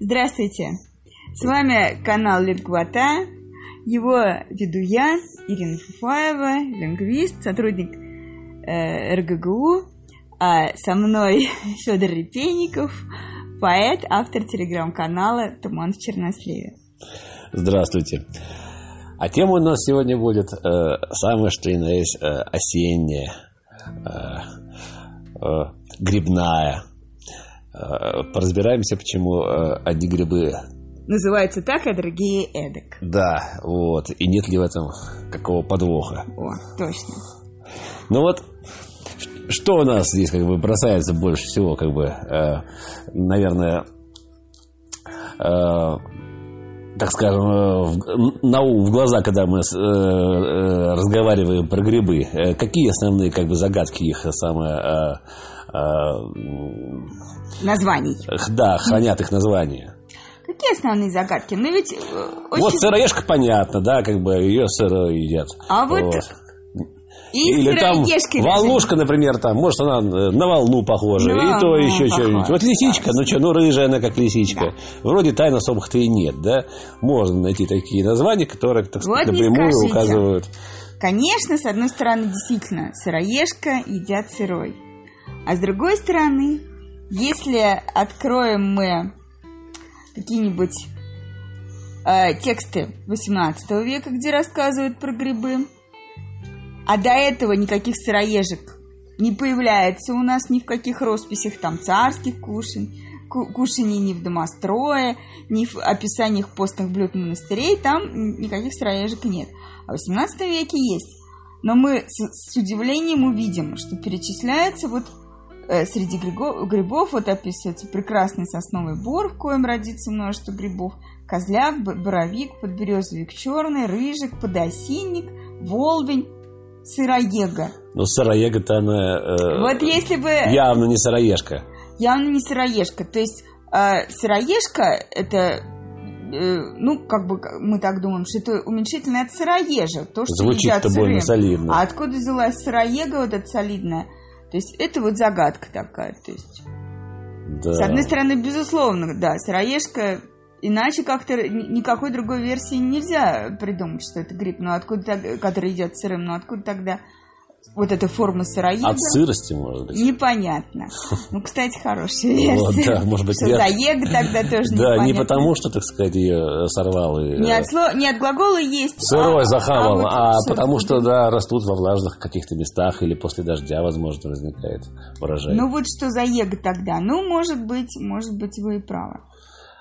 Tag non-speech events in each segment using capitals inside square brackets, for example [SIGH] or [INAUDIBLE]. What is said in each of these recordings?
Здравствуйте! С вами канал Лингвата. Его веду я, Ирина Фуфаева, лингвист, сотрудник э, РГГУ. А со мной [LAUGHS] Федор Репейников, поэт, автор телеграм-канала «Туман в Черносливе». Здравствуйте! А тема у нас сегодня будет э, самое что ни на есть э, осенняя, э, э, грибная. Э, поразбираемся, почему э, одни грибы Называется так, а другие эдак. Да, вот. И нет ли в этом какого подвоха? О, точно. Ну вот, что у нас здесь как бы бросается больше всего, как бы, э, наверное, э, так скажем, э, в, на ум, в глаза, когда мы э, э, разговариваем про грибы. Какие основные как бы загадки их самое... Названий. Да, хранят их названия. Какие основные загадки? Ну ведь очень... Вот сыроежка понятно, да, как бы ее сырой едят. А вот, вот. Или там волнушка, например, там, может, она на волну похожа, и то еще что-нибудь. Вот лисичка, ну что, ну рыжая она как лисичка. Вроде тайн особых-то и нет, да? Можно найти такие названия, которые, так сказать, напрямую указывают. Конечно, с одной стороны, действительно, сыроежка едят сырой. А с другой стороны, если откроем мы какие-нибудь э, тексты 18 века, где рассказывают про грибы, а до этого никаких сыроежек не появляется у нас ни в каких росписях там царских кушаний, кушаний ни в домострое, ни в описаниях постных блюд монастырей, там никаких сыроежек нет. А в 18 веке есть. Но мы с, с удивлением увидим, что перечисляется вот э, среди грибов, грибов вот описывается прекрасный сосновый бор, в коем родится множество грибов, козляк, боровик, подберезовик черный, рыжик, подосинник, волвень, сыроега. Ну, сыроега-то она... Э, вот если бы... Явно не сыроежка. Явно не сыроежка. То есть э, сыроежка это э, ну, как бы мы так думаем, что это уменьшительное от сыроежа. То, что Звучит-то больно солидно. А откуда взялась сыроега вот эта солидная? То есть это вот загадка такая. То есть, да. С одной стороны, безусловно, да, сыроежка Иначе как-то никакой другой версии нельзя придумать, что это гриб, но откуда, который идет сырым, но откуда тогда вот эта форма сыроеда? От сырости, может быть. Непонятно. [LAUGHS] Ну, кстати, хорошая версия. Вот, да, может быть, что нет. заега тогда тоже [LAUGHS] Да, не потому, что, так сказать, ее сорвал и... Не от, не от глагола есть. Сырой а, захавал, а, вот а потому что, да, растут во влажных каких-то местах или после дождя, возможно, возникает урожай. Ну, вот что заега тогда? Ну, может быть, может быть, вы и правы.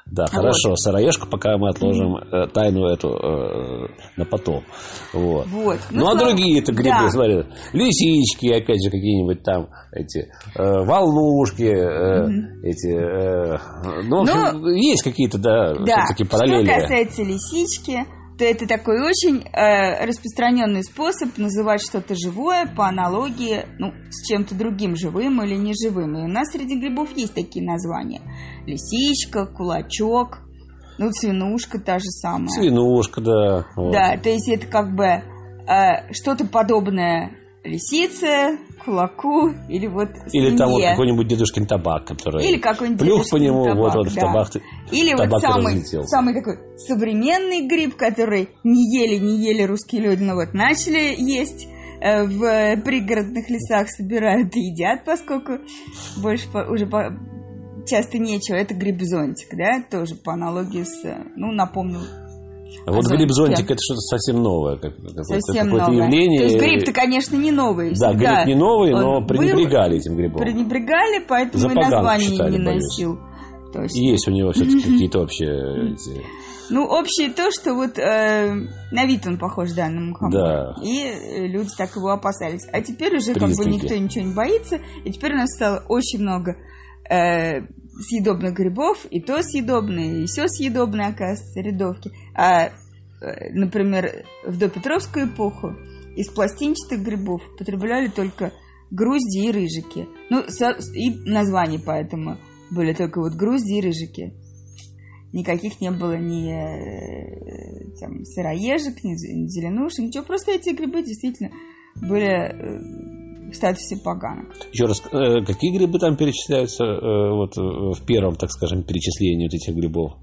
Да, хорошо. Вот. Сыроежку пока мы отложим э, тайну эту э, на потом. Вот. вот. Ну, ну а другие это грибы, да. смотри, лисички, опять же, какие-нибудь там эти э, волнушки, э, угу. эти. Э, ну, в общем, ну, есть какие-то, да, да. все-таки параллели. Что касается лисички, это такой очень э, распространенный способ называть что-то живое по аналогии ну, с чем-то другим, живым или неживым. И у нас среди грибов есть такие названия. Лисичка, кулачок, ну, свинушка та же самая. Свинушка, да. Вот. Да, то есть это как бы э, что-то подобное лисице, кулаку или вот. Или там вот какой-нибудь дедушкин табак, который или какой-нибудь плюх по нему, табак, вот он да. в табак Или табак вот самый, самый такой современный гриб, который не ели, не ели русские люди, но вот начали есть э, в пригородных лесах собирают и едят, поскольку больше по, уже по, часто нечего. Это гриб-зонтик, да, тоже по аналогии с, ну, напомню, вот а гриб-зонтик это что-то совсем новое, как, совсем какое-то новое. явление. То есть гриб-то, конечно, не новый. Да, гриб не новый, но пренебрегали этим грибом. Пренебрегали, поэтому и название не носил. Точно. Есть у него все-таки [LAUGHS] какие-то общие... Ну, общее то, что вот э, на вид он похож, да, на Мухаммада. Да. И люди так его опасались. А теперь уже Признаки. как бы никто ничего не боится. И теперь у нас стало очень много э, съедобных грибов, и то съедобные, и все съедобные, оказывается, рядовки. А, э, например, в допетровскую эпоху из пластинчатых грибов потребляли только грузди и рыжики. Ну, и названия поэтому были только вот грузди и рыжики. Никаких не было ни э, там, сыроежек, ни зеленушек, ничего. Просто эти грибы действительно были э, в статусе поганок. Еще раз, э, какие грибы там перечисляются э, вот, в первом, так скажем, перечислении вот этих грибов?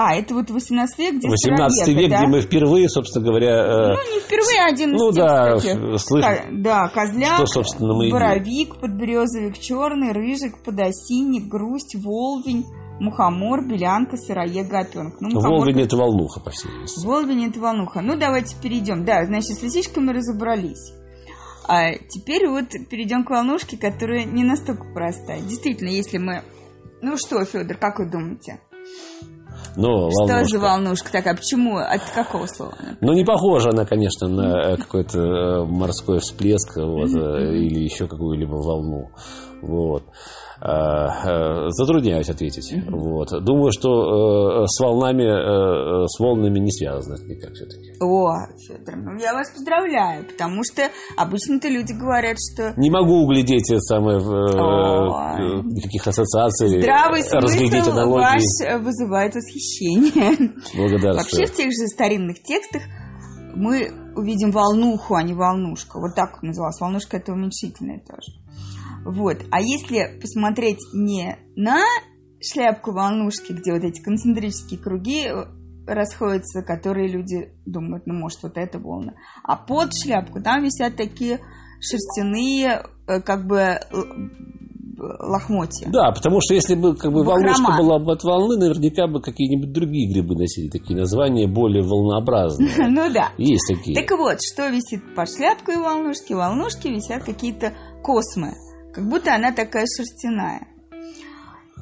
А, это вот 18 век, где 18 век, да? где мы впервые, собственно говоря... Э, ну, не впервые, а один из Ну, да, слышь, Да, козляк, что, собственно, мы боровик, подберезовик черный, рыжик, подосинник, грусть, волвень, мухомор, белянка, сыроега, гапенок. Ну, мухомор... Волвень – это волнуха, по всей видимости. Волвень – это волнуха. Ну, давайте перейдем. Да, значит, с лисичками разобрались. А теперь вот перейдем к волнушке, которая не настолько простая. Действительно, если мы... Ну что, Федор, как вы думаете? Ну, Что волнушка. за волнушка такая? Почему? От какого слова? Ну, не похожа она, конечно, на э, какой-то э, морской всплеск вот, э, или еще какую-либо волну. Вот. Э, э, затрудняюсь ответить. Mm-hmm. Вот. Думаю, что э, с волнами, э, с волнами не связано никак все-таки. О, Федор, ну я вас поздравляю, потому что обычно-то люди говорят, что... Не могу углядеть это самое, э, никаких ассоциаций, Здравый смысл ваш вызывает восхищение. Вообще в тех же старинных текстах мы увидим волнуху, а не волнушку. Вот так называлась. Волнушка это уменьшительное тоже. Вот. А если посмотреть не на шляпку волнушки, где вот эти концентрические круги э, расходятся, которые люди думают, ну, может, вот это волна. А под шляпку там висят такие шерстяные, э, как бы, лохмотья. Да, потому что если бы как бы волнушка была бы от волны, наверняка бы какие-нибудь другие грибы носили такие названия более волнообразные. [LAUGHS] Ну да. Есть такие. Так вот, что висит под шляпкой волнушки? Волнушки висят какие-то космы как будто она такая шерстяная.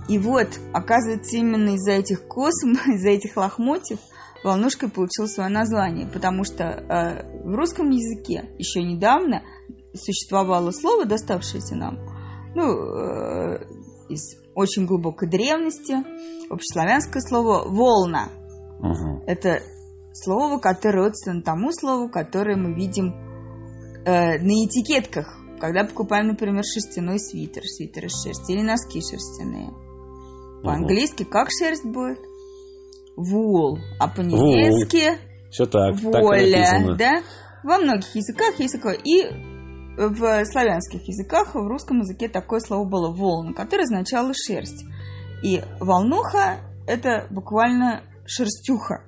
И вот, оказывается, именно из-за этих косм, [LAUGHS] из-за этих лохмотьев волнушкой получил свое название, потому что э, в русском языке еще недавно существовало слово, доставшееся нам, ну, э, из очень глубокой древности, общеславянское слово «волна». Угу. Это слово, которое родственно тому слову, которое мы видим э, на этикетках когда покупаем, например, шерстяной свитер, свитер из шерсти, или носки шерстяные. По-английски как шерсть будет? Вул. А по-немецки... Все так, воля, да? Во многих языках есть такое. И в славянских языках, в русском языке такое слово было волн, которое означало шерсть. И волнуха – это буквально шерстюха.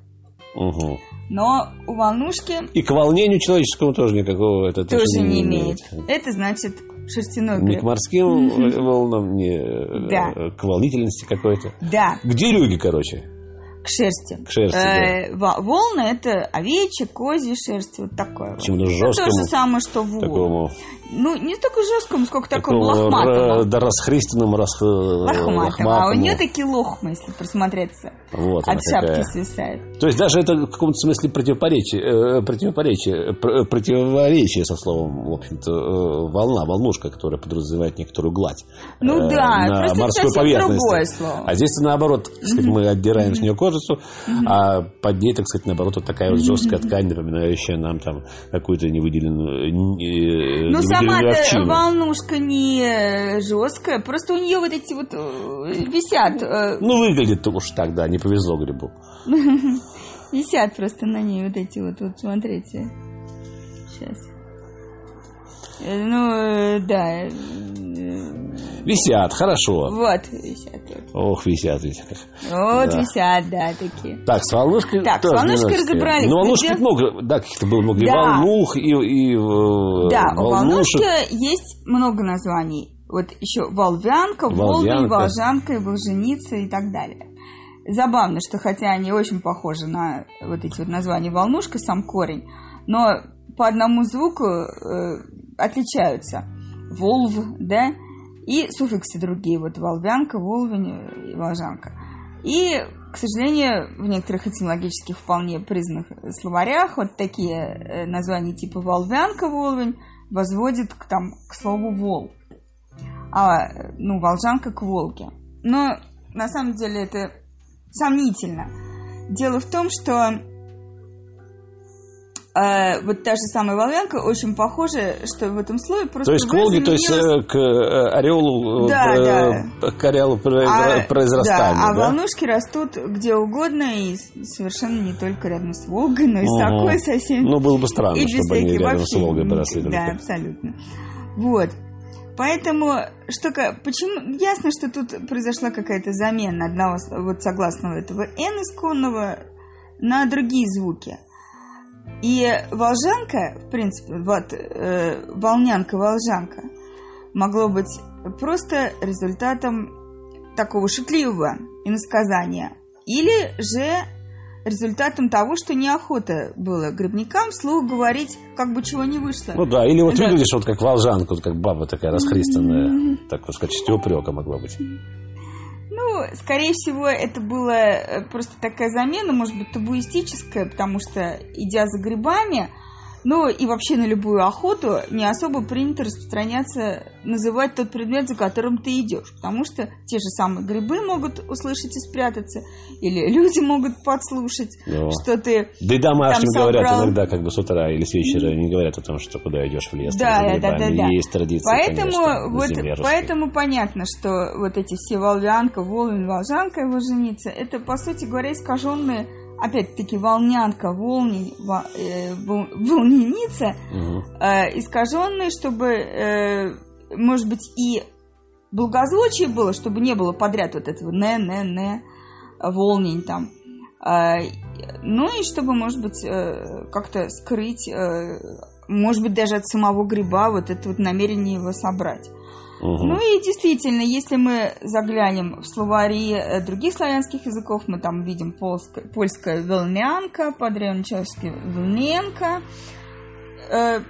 Угу. Но у волнушки... И к волнению человеческому тоже никакого это тоже не, имеет. имеет. Это значит шерстяной. Не к морским волнам, не да. к волнительности какой-то. Да. К дерюге, короче к шерсти. К шерсти, э, да. Волны это овечья, козья шерсть, вот такое. Чем-то жесткому. То же самое, что вол. Такому ну, не столько жесткому, сколько такому лохматому. Да, расхристанному, рас... лохматому. лохматому. А у нее такие лохмы, если присмотреться. Вот От шапки какая. свисает. То есть даже это в каком-то смысле противопоречие, э, противопоречие, противоречие со словом, в общем-то, э, волна, волнушка, которая подразумевает некоторую гладь. Ну э, да, на морской поверхности. другое слово. А здесь наоборот, так сказать, мы отдираем с нее кожицу, а под ней, так сказать, наоборот, вот такая вот жесткая ткань, напоминающая нам там какую-то невыделенную ну, сама волнушка не жесткая, просто у нее вот эти вот э, висят. Э, ну, выглядит уж так, да, не повезло грибу. [LAUGHS] Висят просто на ней вот эти вот, вот смотрите. Сейчас. Э, ну, да. Висят, хорошо. Вот, висят. Ох, висят ведь. Вот да. висят, да, такие. Так, с волнушкой Так, с волнушкой разобрались. Ну, волнушки где... много, да, каких-то было много. Да. И волнух, и, и э, Да, волнушек. у волнушки есть много названий. Вот еще волвянка, волвень, волжанка, и волженица и так далее. Забавно, что хотя они очень похожи на вот эти вот названия волнушка, сам корень, но по одному звуку э, отличаются. Волв, да, и суффиксы другие, вот волвянка, волвень и волжанка. И, к сожалению, в некоторых этимологических вполне признанных словарях вот такие э, названия типа волвянка, волвень возводят к, там, к слову вол, а, ну, волжанка к волке. Но на самом деле это сомнительно. Дело в том, что а, вот та же самая волвянка очень похожа, что в этом слое просто... То есть к Волге, то есть э, к э, ореолу, да, э, да. к ореолу а, произрастания, да? А да? волнушки растут где угодно и совершенно не только рядом с Волгой, но и с Окой совсем. Ну, было бы странно, чтобы они рядом с Волгой поросли. Да, абсолютно. Вот. Поэтому, что, почему, ясно, что тут произошла какая-то замена одного, вот согласного этого «н» исконного на другие звуки. И волжанка, в принципе, вот э, волнянка-волжанка, могло быть просто результатом такого шутливого иносказания. Или же результатом того, что неохота было грибникам вслух говорить, как бы чего не вышло. Ну да, или вот да. выглядишь вот как волжанка, вот как баба такая расхристанная, так вот качестве упрека могла быть. Скорее всего, это была э, просто такая замена, может быть, табуистическая, потому что, идя за грибами, ну и вообще на любую охоту не особо принято распространяться, называть тот предмет, за которым ты идешь. Потому что те же самые грибы могут услышать и спрятаться, или люди могут подслушать, Но. что ты Да и домашним собрал... говорят иногда, как бы с утра или с вечера, не говорят о том, что куда идешь в лес. Да, да, да, да, да. Есть традиция, Поэтому, конечно, вот, поэтому понятно, что вот эти все волвянка, волвин, волжанка его жениться, это, по сути говоря, искаженные опять-таки волнянка, волни, э, волненица, угу. э, искаженные, чтобы, э, может быть, и благозвучие было, чтобы не было подряд вот этого не, не, не, волнень там. Э, ну и чтобы, может быть, э, как-то скрыть, э, может быть, даже от самого гриба вот это вот намерение его собрать. Угу. Ну и действительно, если мы заглянем в словари э, других славянских языков, мы там видим польская, польская волнянка, по-древнечески волненка. Э,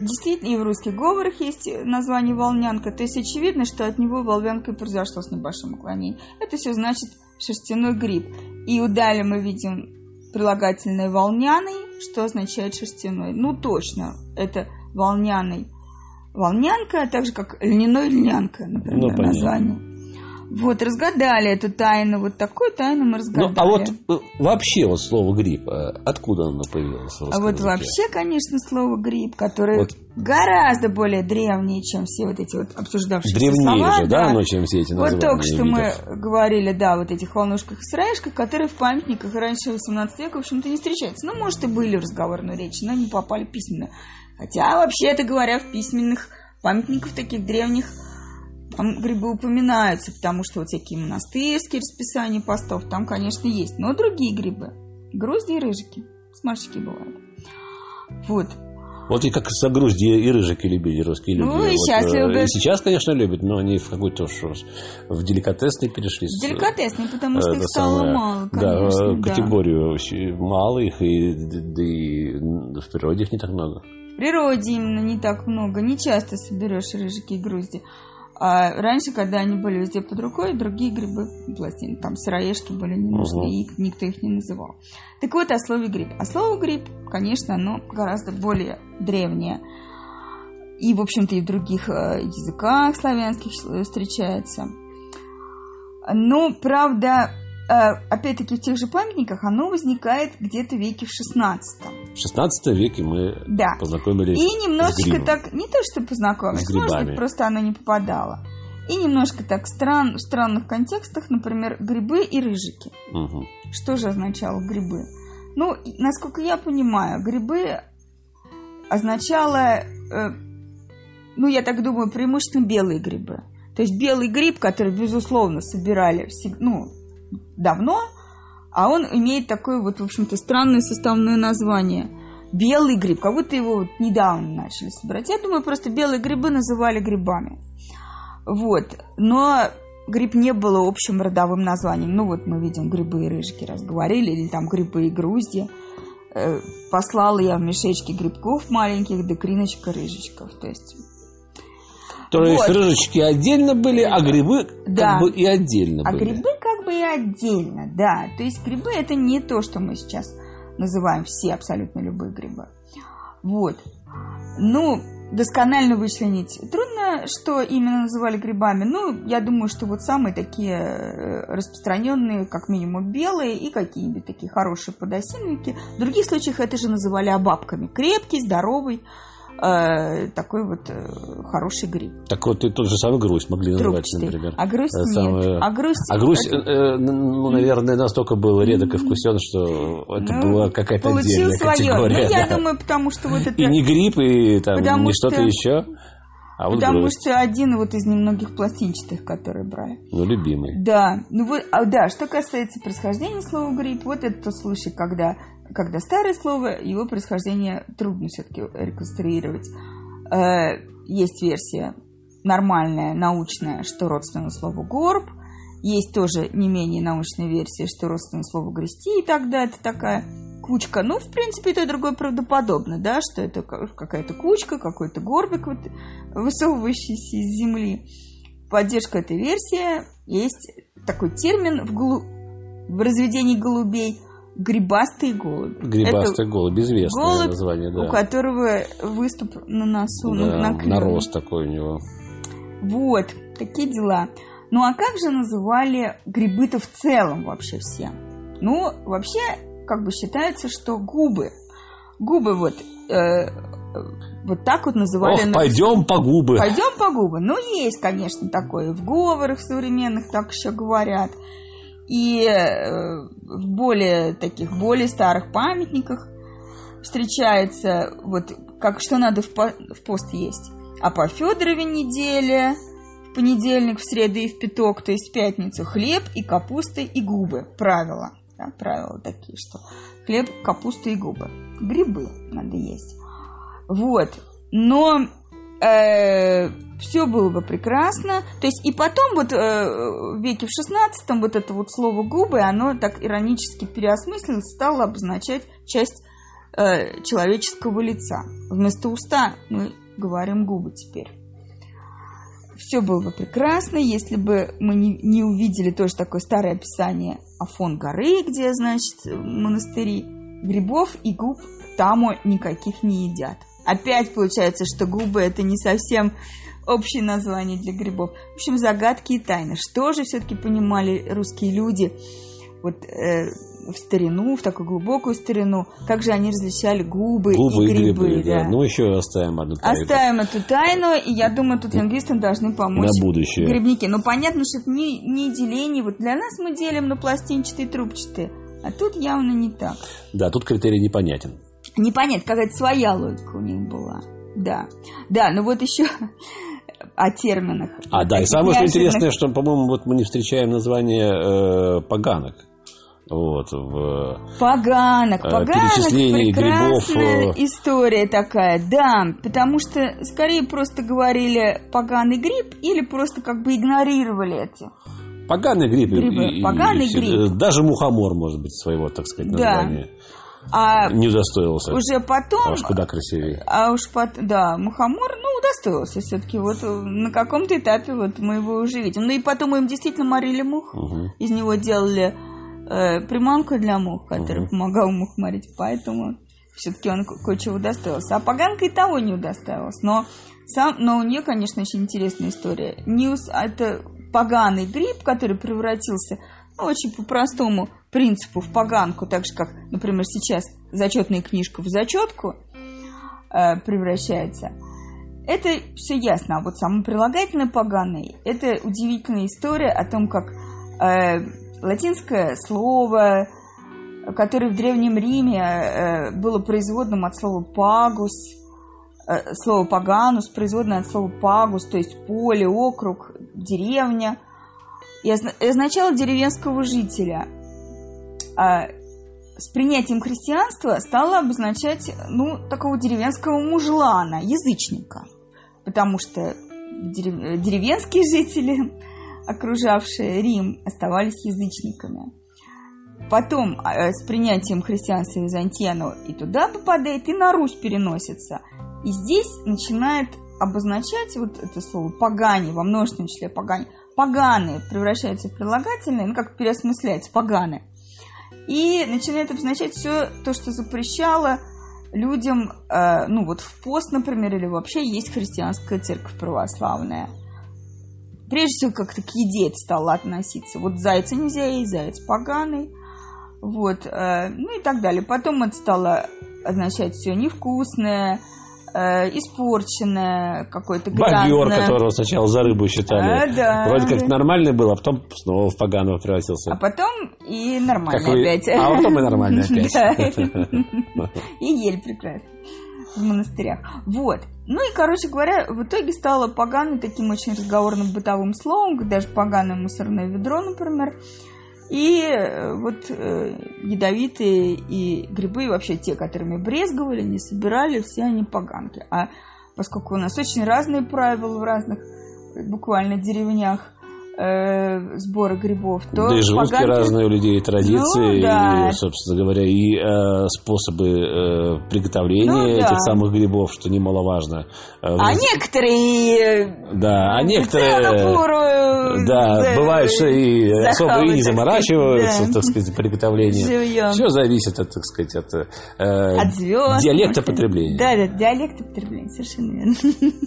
действительно, и в русских говорах есть название волнянка. То есть очевидно, что от него волвянка и произошло с небольшим уклонением. Это все значит шерстяной гриб. И удали мы видим прилагательное волняный, что означает шерстяной. Ну точно, это волняный волнянка, а так же как льняной льнянка, например, ну, название. Вот, разгадали эту тайну. Вот такую тайну мы разгадали. Ну, а вот э, вообще вот слово гриб, э, откуда оно появилось? А вот вообще, конечно, слово гриб, которое вот. гораздо более древнее, чем все вот эти вот обсуждавшиеся Древнее слова. же, да, оно, чем все эти названия Вот только что видов. мы говорили, да, вот этих волнушках и сраешках, которые в памятниках раньше 18 века, в общем-то, не встречаются. Ну, может, и были в разговорной речи, но не попали письменно. Хотя, вообще-то говоря, в письменных памятниках таких древних там грибы упоминаются, потому что вот всякие монастырские расписания постов там, конечно, есть. Но другие грибы. Грузди и рыжики. Сморщики бывают. Вот. Вот и как загрузди и рыжики любили русские люди. Ну, и вот, сейчас э, любят. И сейчас, конечно, любят, но они в какой-то в деликатесный перешли. В деликатесный, потому что их стало самое, мало, конечно. Да, категорию да. мало их, и, да и в природе их не так много природе именно не так много, не часто соберешь рыжики и грузди. А раньше, когда они были везде под рукой, другие грибы, пластины, там сыроежки были не нужны, угу. и никто их не называл. Так вот, о слове гриб. А слово гриб, конечно, оно гораздо более древнее. И, в общем-то, и в других э, языках славянских встречается. Но, правда, Э, опять-таки в тех же памятниках оно возникает где-то в веке в 16 В 16 веке мы да. познакомились И немножечко так, не то что познакомились, может быть, просто оно не попадало. И немножко так стран, в странных контекстах, например, грибы и рыжики. Угу. Что же означало грибы? Ну, насколько я понимаю, грибы означало, э, ну, я так думаю, преимущественно белые грибы. То есть белый гриб, который, безусловно, собирали, ну, давно, а он имеет такое вот, в общем-то, странное составное название. Белый гриб, как будто его вот недавно начали собирать. Я думаю, просто белые грибы называли грибами. Вот. Но гриб не было общим родовым названием. Ну вот мы видим грибы и рыжики, разговорили, или там грибы и грузди. Э, послала я в мешечке грибков маленьких, да криночка рыжичков. То есть то есть вот. рыжечки отдельно были, а грибы да. как бы и отдельно а были. А грибы как бы и отдельно, да. То есть грибы это не то, что мы сейчас называем все абсолютно любые грибы. Вот. Ну, досконально вычленить трудно, что именно называли грибами. Ну, я думаю, что вот самые такие э, распространенные, как минимум белые и какие-нибудь такие хорошие подосиновики. В других случаях это же называли обабками. Крепкий, здоровый, э, такой вот э, хороший гриб. Так вот, и тот же самый грусть могли называть, например. А грусть нет. Самое... А грусть, а грусть э, ну, наверное, настолько был редок и вкусен, что это ну, была какая-то отдельная свое. категория. Ну, я да. думаю, потому что вот это... И не гриб, и там не что-то еще. А вот Потому грусть. что один вот из немногих пластинчатых, которые брали. Ну, любимый. Да. Ну вот, а, да, что касается происхождения слова гриб, вот это тот случай, когда когда старое слово, его происхождение трудно все-таки реконструировать. Э, есть версия нормальная, научная, что родственное слову горб. Есть тоже не менее научная версия, что родственное слово грести, и тогда это такая кучка. Ну, в принципе, это другое правдоподобно, да, что это какая-то кучка, какой-то горбик вот, высовывающийся из земли. Поддержка этой версии. Есть такой термин в, голу... в разведении голубей – Грибастый голубь. Грибастый Это голубь, известное голубь, название, да. у которого выступ на носу, да, на клюве. нарост такой у него. Вот, такие дела. Ну а как же называли грибы-то в целом вообще все? Ну, вообще, как бы считается, что губы. Губы вот э, вот так вот называли. Ох, пойдем по губы. Пойдем по губы. Ну, есть, конечно, такое. В говорах современных так еще говорят. И э, в более таких, более старых памятниках встречается вот как что надо в, по, в пост есть. А по Федорове неделе, в понедельник, в среду и в пяток, то есть в пятницу, хлеб и капуста и губы. Правила. Да, правила такие, что хлеб, капуста и губы. Грибы надо есть. Вот. Но все было бы прекрасно. То есть и потом вот э, в веке в 16 вот это вот слово губы, оно так иронически переосмыслилось, стало обозначать часть э, человеческого лица. Вместо уста мы говорим губы теперь. Все было бы прекрасно, если бы мы не, не увидели тоже такое старое описание Афон горы, где, значит, монастыри. Грибов и губ тамо никаких не едят. Опять получается, что губы это не совсем общее название для грибов. В общем, загадки и тайны. Что же все-таки понимали русские люди вот э, в старину, в такую глубокую старину, как же они различали губы, губы и грибы. И грибы да. да. Ну, еще оставим одну тайну. Оставим эту тайну, и я думаю, тут лингвистам должны помочь на будущее. грибники. Но понятно, что это не, не деление. Вот для нас мы делим на пластинчатые трубчатые, а тут явно не так. Да, тут критерий непонятен. Непонятно, какая-то своя логика у них была. Да. Да, ну вот еще о терминах. А, да, и самое что интересное, что, по-моему, вот мы не встречаем название э, поганок. Вот, в поганок, э, поганок, прекрасная грибов. Э. история такая, да, потому что скорее просто говорили поганый гриб или просто как бы игнорировали эти. Поганый гриб. Грибы. И, Поганый и, гриб. Даже мухомор может быть своего, так сказать, названия. Да. А не удостоился. Уже потом... А уж куда красивее. А уж потом, да, мухомор, ну, удостоился все-таки. Вот на каком-то этапе вот мы его уже видим. Ну и потом мы им действительно морили мух. Угу. Из него делали э, приманку для мух, которая угу. помогала мух морить. Поэтому все-таки он кое-чего удостоился. А поганка и того не удостоилась. Но, сам, но у нее, конечно, очень интересная история. Ньюс – это поганый гриб, который превратился очень по-простому принципу в поганку, так же, как, например, сейчас зачетная книжка в зачетку э, превращается, это все ясно. А вот само прилагательное поганое – это удивительная история о том, как э, латинское слово, которое в Древнем Риме э, было производным от слова «пагус», э, слово «паганус», производное от слова «пагус», то есть поле, округ, деревня, и означало деревенского жителя – а, с принятием христианства стало обозначать, ну, такого деревенского мужлана, язычника. Потому что деревенские жители, [LAUGHS] окружавшие Рим, оставались язычниками. Потом а, с принятием христианства Византияну и туда попадает, и на Русь переносится. И здесь начинает обозначать вот это слово «погане», во множественном числе «погане». «Поганые» превращаются в прилагательные, ну, как переосмысляется «поганы» и начинает обозначать все то, что запрещало людям, э, ну вот в пост, например, или вообще есть христианская церковь православная. Прежде всего, как-то к еде это стало относиться. Вот зайца нельзя есть, заяц поганый. Вот, э, ну и так далее. Потом это стало означать все невкусное, испорченное, какое-то грязное. Бобер, которого сначала за рыбу считали. А, да. Вроде как нормальный был, а потом снова в поганого превратился. А потом и нормальный как опять. А потом и нормальный [LAUGHS] опять. И ель прекрасно в монастырях. Вот. Ну и, короче говоря, в итоге стало поганой таким очень разговорным бытовым словом, даже поганое мусорное ведро, например. И э, вот э, ядовитые и грибы, и вообще те, которыми брезговали, не собирали, все они поганки. А поскольку у нас очень разные правила в разных буквально деревнях, э, сбора грибов, то да и живут поганки... разные у людей традиции, ну, да. и, собственно говоря, и э, способы э, приготовления ну, да. этих самых грибов, что немаловажно. Э, а некоторые... Да, а некоторые... Пору, да, за... бывает, что и особо и не заморачиваются, да. так сказать, приготовлением. Живьем. Все зависит, от, так сказать, от, э, от звезд, диалекта потребления. Да, да, диалекта потребления, совершенно верно. [LAUGHS]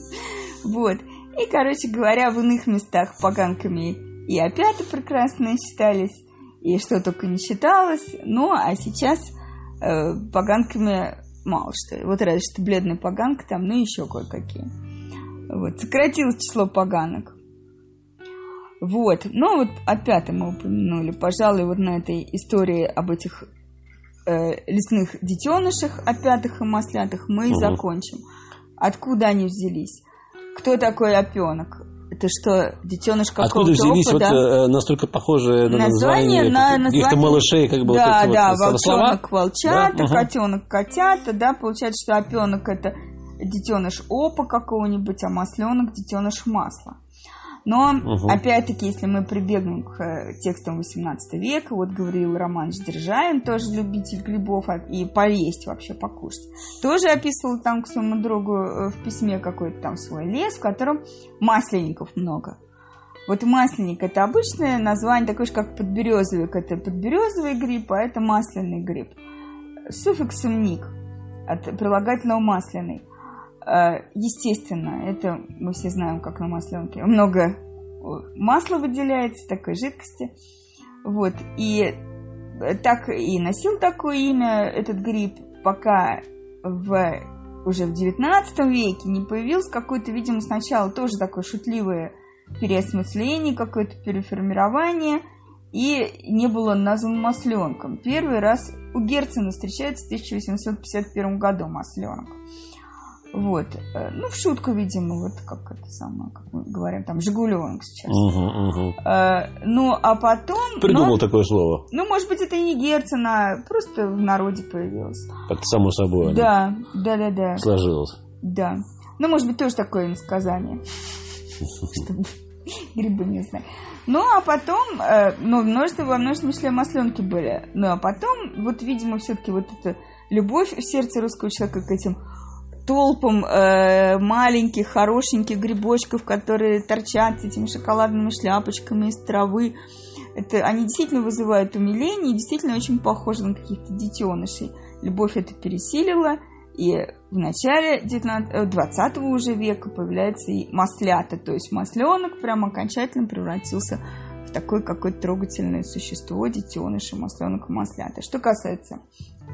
Вот. И, короче говоря, в иных местах поганками и опята прекрасно считались, и что только не считалось. Ну, а сейчас э, поганками мало что. Вот разве что бледная поганка там, ну, еще кое-какие. Вот, сократилось число поганок. Вот, ну вот опять мы упомянули, пожалуй, вот на этой истории об этих э, лесных детенышах, опятых и маслятых мы угу. закончим. Откуда они взялись? Кто такой опенок? Это что, детеныш какого-то Откуда взялись опыта? вот э, настолько похожие на название, на название малышей, как бы да, вот да, вот волчонок, волчата, да? котенок, котята, да, получается, что опенок это детеныш опа какого-нибудь, а масленок детеныш масла. Но, угу. опять-таки, если мы прибегнем к э, текстам XVIII века, вот говорил Роман Державин, тоже любитель грибов, а, и поесть вообще, покушать, тоже описывал там к своему другу э, в письме какой-то там свой лес, в котором масленников много. Вот масленник – это обычное название, такое же, как подберезовик – это подберезовый гриб, а это масляный гриб. Суффиксом «ник» от прилагательного «масляный». Э, естественно, это мы все знаем, как на масленке. Много масла выделяется, такой жидкости. Вот. И так и носил такое имя этот гриб, пока в, уже в 19 веке не появился какой-то, видимо, сначала тоже такое шутливое переосмысление, какое-то переформирование, и не было назван масленком. Первый раз у Герцена встречается в 1851 году масленок. Вот. Э, ну, в шутку, видимо, вот как это самое, как мы говорим, там, Жигуленок сейчас. Угу, угу. ну, а потом... Придумал но, такое слово. Ну, может быть, это и не Герцен, а просто в народе появилось. Как само собой. Да, да, да, да. Сложилось. Да. Ну, может быть, тоже такое иносказание. Чтобы грибы не знаю. Ну, а потом, э, ну, множество, во множественном числе масленки были. Ну, а потом, вот, видимо, все-таки вот эта любовь в сердце русского человека к этим толпам э, маленьких, хорошеньких грибочков, которые торчат с этими шоколадными шляпочками из травы. Это, они действительно вызывают умиление и действительно очень похожи на каких-то детенышей. Любовь это пересилила, и в начале 19, 20 э, уже века появляется и маслята, то есть масленок прям окончательно превратился в такое какое-то трогательное существо, детеныша, масленок и маслята. Что касается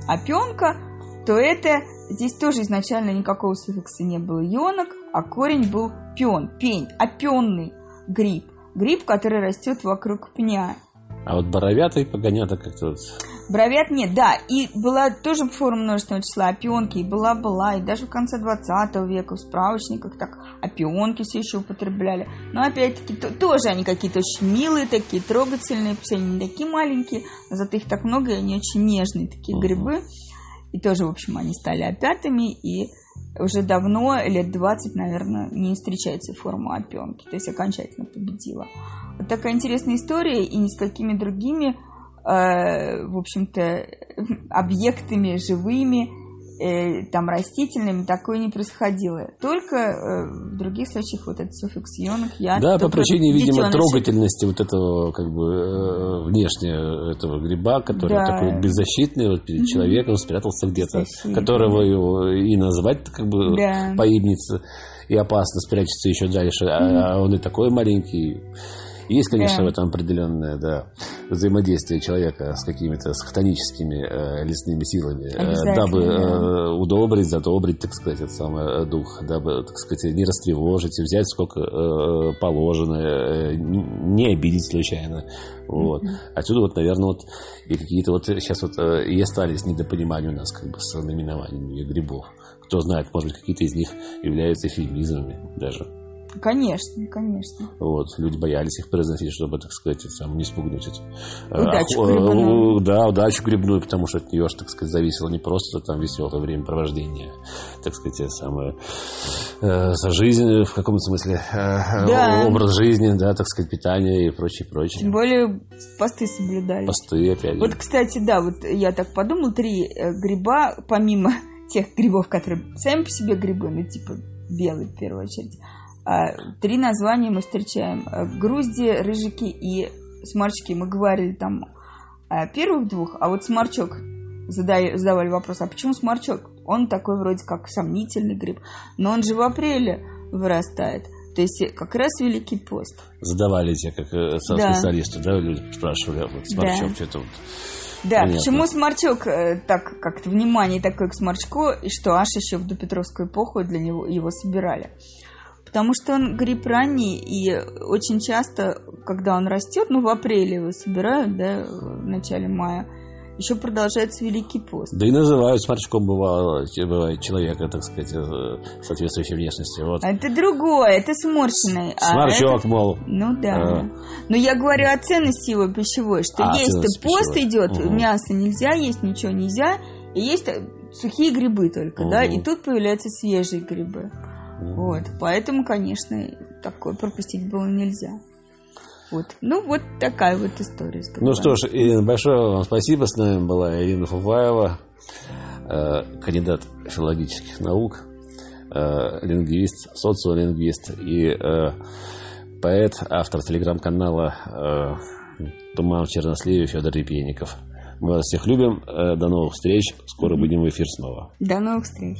опенка, то это здесь тоже изначально никакого суффикса не было ионок, а корень был пен, пень, опенный гриб. Гриб, который растет вокруг пня. А вот боровятый погонята как-то... Боровят нет, да. И была тоже форма множественного числа опионки, и была-была, и даже в конце 20 века в справочниках так опионки все еще употребляли. Но опять-таки то, тоже они какие-то очень милые такие, трогательные, все они не такие маленькие, но зато их так много, и они очень нежные такие uh-huh. грибы. И тоже, в общем, они стали опятыми, и уже давно, лет 20, наверное, не встречается форма опенки, то есть окончательно победила. Вот такая интересная история, и ни с какими другими, э, в общем-то, объектами живыми э, там растительными такое не происходило. Только э, в других случаях вот этот суффикс йонг я Да, по причине, видимо, трогательности вот этого как бы э, внешне этого гриба, который да. такой беззащитный вот перед человеком спрятался где-то, которого его и назвать как бы да. поимница и опасно спрячется еще дальше, а, а он и такой маленький. Есть, конечно, да. в этом определенное да, взаимодействие человека с какими-то с хтоническими э, лесными силами, э, дабы э, удобрить, задобрить, так сказать, этот самый э, дух, дабы, так сказать, не растревожить, взять сколько э, положено, э, не обидеть случайно. Вот. Отсюда вот, наверное, вот и какие-то вот сейчас вот э, и остались недопонимания у нас как бы с наименованиями грибов. Кто знает, может быть, какие-то из них являются эфемизмами даже. Конечно, конечно. Вот, люди боялись их произносить, чтобы, так сказать, сам не спугнуть. Удачу а, грибную. Да, удачу грибную, потому что от нее, так сказать, зависело не просто там веселое времяпровождение, так сказать, самое э, жизнь в каком смысле, э, да. образ жизни, да, так сказать, питание и прочее, прочее. Тем более посты соблюдали. Посты, опять же. Вот, кстати, да, вот я так подумал, три э, гриба, помимо [LAUGHS] тех грибов, которые сами по себе грибы, ну, типа белый в первую очередь, а, три названия мы встречаем. Э, грузди, рыжики и сморчки. Мы говорили там о первых двух, а вот сморчок задавали вопрос, а почему сморчок? Он такой вроде как сомнительный гриб, но он же в апреле вырастает. То есть как раз Великий пост. Задавали тебе, как э, да. специалисты, да, люди спрашивали, а вот сморчок, да. что это вот... Да, Понятно. почему сморчок э, так как-то внимание такое к сморчку, и что аж еще в допетровскую эпоху для него его собирали. Потому что он гриб ранний, и очень часто, когда он растет, ну, в апреле его собирают, да, в начале мая, еще продолжается Великий пост. Да и называют сморчком бывало, бывает человека, так сказать, э, соответствующей внешности. Вот. А это другое, это сморщенный. Сморчок, а это... мол. Ну да. А. Но я говорю о ценности его пищевой, что а, есть пост пищевой. идет, угу. мясо нельзя есть, ничего нельзя, и есть сухие грибы только, угу. да, и тут появляются свежие грибы. Вот, поэтому, конечно, такое пропустить было нельзя. Вот. Ну, вот такая вот история. Ну что ж, Ирина, большое вам спасибо. С нами была Ирина Фуфаева, э, кандидат филологических наук, э, лингвист, социолингвист и э, поэт, автор телеграм-канала «Туман в Черносливе» Федор Репейников. Мы вас всех любим. До новых встреч. Скоро будем в эфир снова. До новых встреч.